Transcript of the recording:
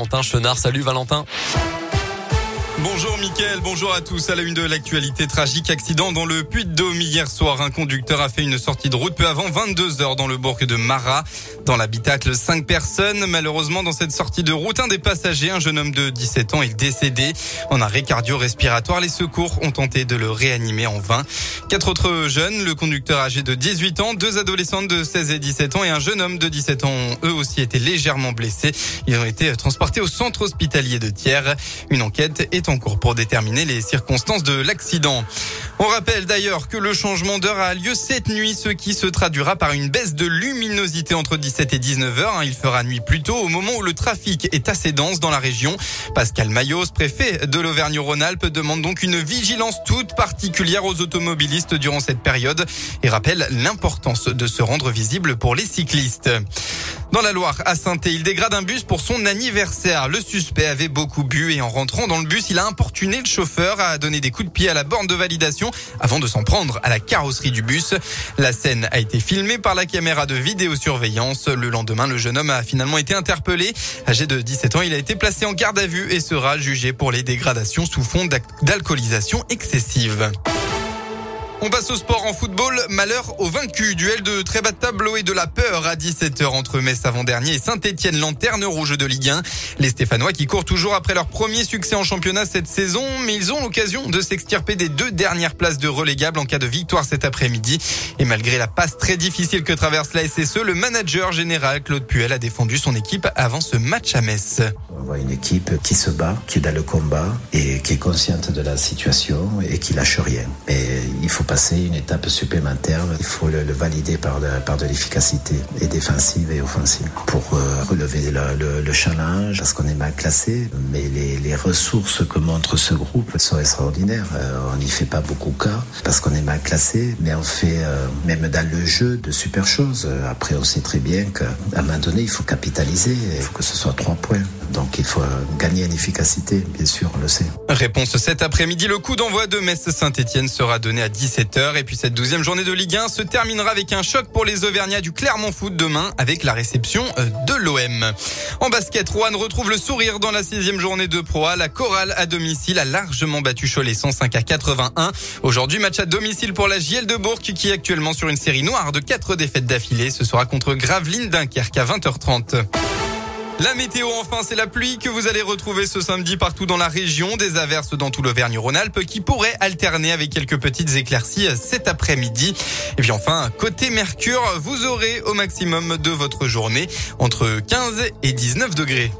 Valentin Chenard. Salut Valentin. Bonjour Mickaël, bonjour à tous. À la une de l'actualité, tragique accident dans le Puy-de-Dôme hier soir. Un conducteur a fait une sortie de route peu avant 22 heures dans le bourg de Marat. Dans l'habitacle, cinq personnes. Malheureusement, dans cette sortie de route, un des passagers, un jeune homme de 17 ans, est décédé. En arrêt cardio-respiratoire, les secours ont tenté de le réanimer en vain. Quatre autres jeunes, le conducteur âgé de 18 ans, deux adolescentes de 16 et 17 ans et un jeune homme de 17 ans ont eux aussi été légèrement blessés. Ils ont été transportés au centre hospitalier de Thiers. Une enquête est en cours pour déterminer les circonstances de l'accident. On rappelle d'ailleurs que le changement d'heure a lieu cette nuit, ce qui se traduira par une baisse de luminosité entre 17 et 19 heures. Il fera nuit plus tôt au moment où le trafic est assez dense dans la région. Pascal Mayos, préfet de l'Auvergne-Rhône-Alpes, demande donc une vigilance toute particulière aux automobilistes durant cette période et rappelle l'importance de se rendre visible pour les cyclistes. Dans la Loire, à saint il dégrade un bus pour son anniversaire. Le suspect avait beaucoup bu et en rentrant dans le bus, il a importuné le chauffeur, a donné des coups de pied à la borne de validation avant de s'en prendre à la carrosserie du bus. La scène a été filmée par la caméra de vidéosurveillance. Le lendemain, le jeune homme a finalement été interpellé. Âgé de 17 ans, il a été placé en garde à vue et sera jugé pour les dégradations sous fond d'alcoolisation excessive. On passe au sport en football. Malheur au vaincu. Duel de très bas de tableau et de la peur à 17h entre Metz avant-dernier et Saint-Etienne, lanterne rouge de Ligue 1. Les Stéphanois qui courent toujours après leur premier succès en championnat cette saison, mais ils ont l'occasion de s'extirper des deux dernières places de relégable en cas de victoire cet après-midi. Et malgré la passe très difficile que traverse la SSE, le manager général Claude Puel a défendu son équipe avant ce match à Metz. On voit une équipe qui se bat, qui est dans le combat et qui est consciente de la situation et qui lâche rien. Mais il faut passer une étape supplémentaire. Il faut le, valider par de, par de l'efficacité et défensive et offensive pour euh, relever le, le, challenge parce qu'on est mal classé. Mais les, les, ressources que montre ce groupe sont extraordinaires. Euh, on n'y fait pas beaucoup cas parce qu'on est mal classé, mais on fait euh, même dans le jeu de super choses. Après, on sait très bien qu'à un moment donné, il faut capitaliser. Il faut que ce soit trois points. Donc il faut gagner en efficacité, bien sûr, on le sait. Réponse cet après-midi. Le coup d'envoi de Metz-Saint-Etienne sera donné à 17h. Et puis cette douzième journée de Ligue 1 se terminera avec un choc pour les Auvergnats du Clermont Foot demain avec la réception euh, de l'OM. En basket, Rouen retrouve le sourire dans la sixième journée de Pro. La chorale à domicile a largement battu Cholet 105 à 81. Aujourd'hui, match à domicile pour la JL de Bourg qui est actuellement sur une série noire de quatre défaites d'affilée. Ce sera contre Gravelines Dunkerque à 20h30. La météo, enfin, c'est la pluie que vous allez retrouver ce samedi partout dans la région. Des averses dans tout l'Auvergne-Rhône-Alpes qui pourraient alterner avec quelques petites éclaircies cet après-midi. Et puis enfin, côté Mercure, vous aurez au maximum de votre journée entre 15 et 19 degrés.